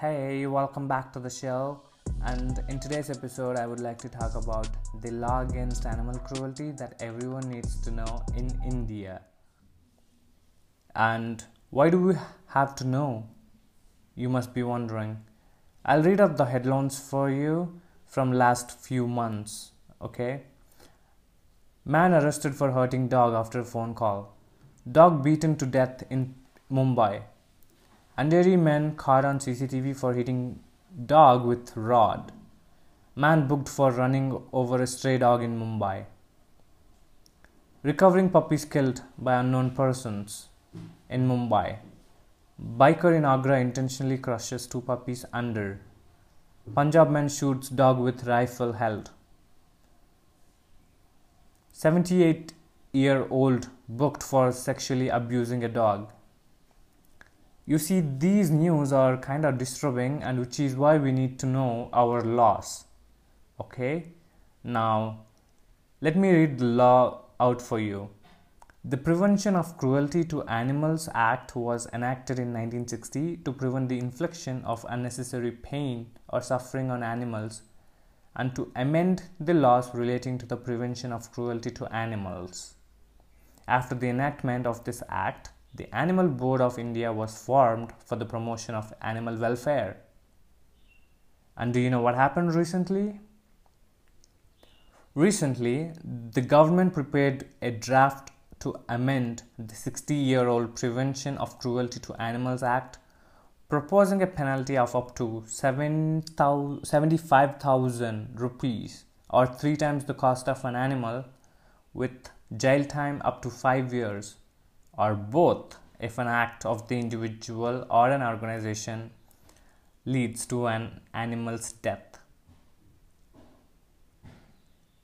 Hey, welcome back to the show. And in today's episode, I would like to talk about the law against animal cruelty that everyone needs to know in India. And why do we have to know? You must be wondering. I'll read up the headlines for you from last few months, okay? Man arrested for hurting dog after phone call. Dog beaten to death in Mumbai. Andheri men caught on CCTV for hitting dog with rod. Man booked for running over a stray dog in Mumbai. Recovering puppies killed by unknown persons in Mumbai. Biker in Agra intentionally crushes two puppies under. Punjab man shoots dog with rifle held. 78 year old booked for sexually abusing a dog. You see, these news are kind of disturbing, and which is why we need to know our laws. Okay, now let me read the law out for you. The Prevention of Cruelty to Animals Act was enacted in 1960 to prevent the infliction of unnecessary pain or suffering on animals and to amend the laws relating to the prevention of cruelty to animals. After the enactment of this act, the Animal Board of India was formed for the promotion of animal welfare. And do you know what happened recently? Recently, the government prepared a draft to amend the 60 year old Prevention of Cruelty to Animals Act, proposing a penalty of up to 75,000 rupees or three times the cost of an animal with jail time up to five years or both if an act of the individual or an organization leads to an animal's death.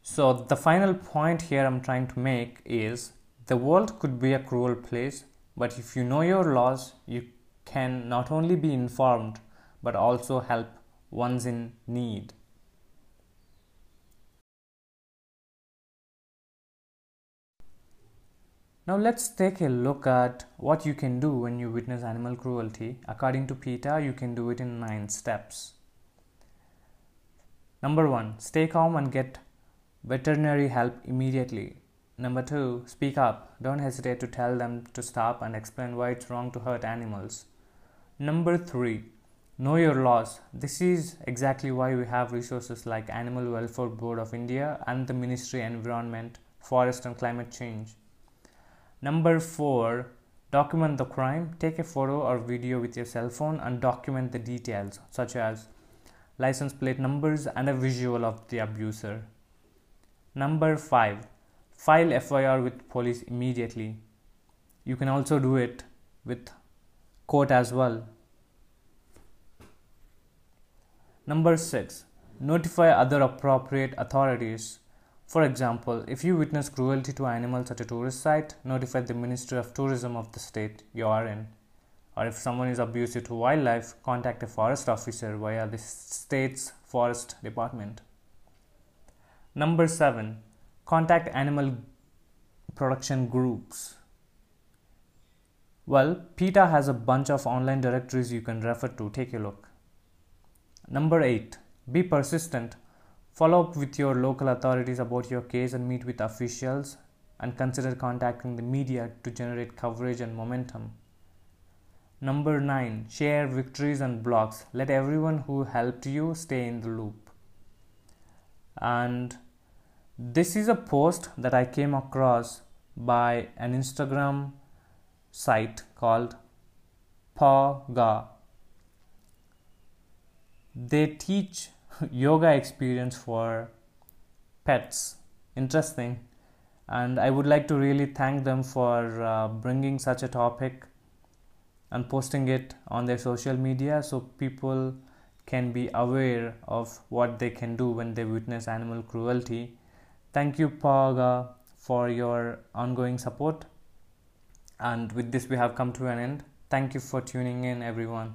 So, the final point here I'm trying to make is the world could be a cruel place, but if you know your laws, you can not only be informed but also help ones in need. Now let's take a look at what you can do when you witness animal cruelty. According to PETA, you can do it in 9 steps. Number 1, stay calm and get veterinary help immediately. Number 2, speak up. Don't hesitate to tell them to stop and explain why it's wrong to hurt animals. Number 3, know your laws. This is exactly why we have resources like Animal Welfare Board of India and the Ministry Environment, Forest and Climate Change. Number four, document the crime. Take a photo or video with your cell phone and document the details, such as license plate numbers and a visual of the abuser. Number five, file FIR with police immediately. You can also do it with court as well. Number six, notify other appropriate authorities for example, if you witness cruelty to animals at a tourist site, notify the Ministry of Tourism of the state you are in. Or if someone is abusive to wildlife, contact a forest officer via the state's forest department. Number 7. Contact animal production groups. Well, PETA has a bunch of online directories you can refer to. Take a look. Number 8. Be persistent Follow up with your local authorities about your case and meet with officials and consider contacting the media to generate coverage and momentum. Number 9. Share victories and blogs. Let everyone who helped you stay in the loop. And this is a post that I came across by an Instagram site called Paw They teach yoga experience for pets. Interesting. And i would like to really thank them for uh, bringing such a topic and posting it on their social media so people can be aware of what they can do when they witness animal cruelty. Thank you paga for your ongoing support. And with this we have come to an end. Thank you for tuning in everyone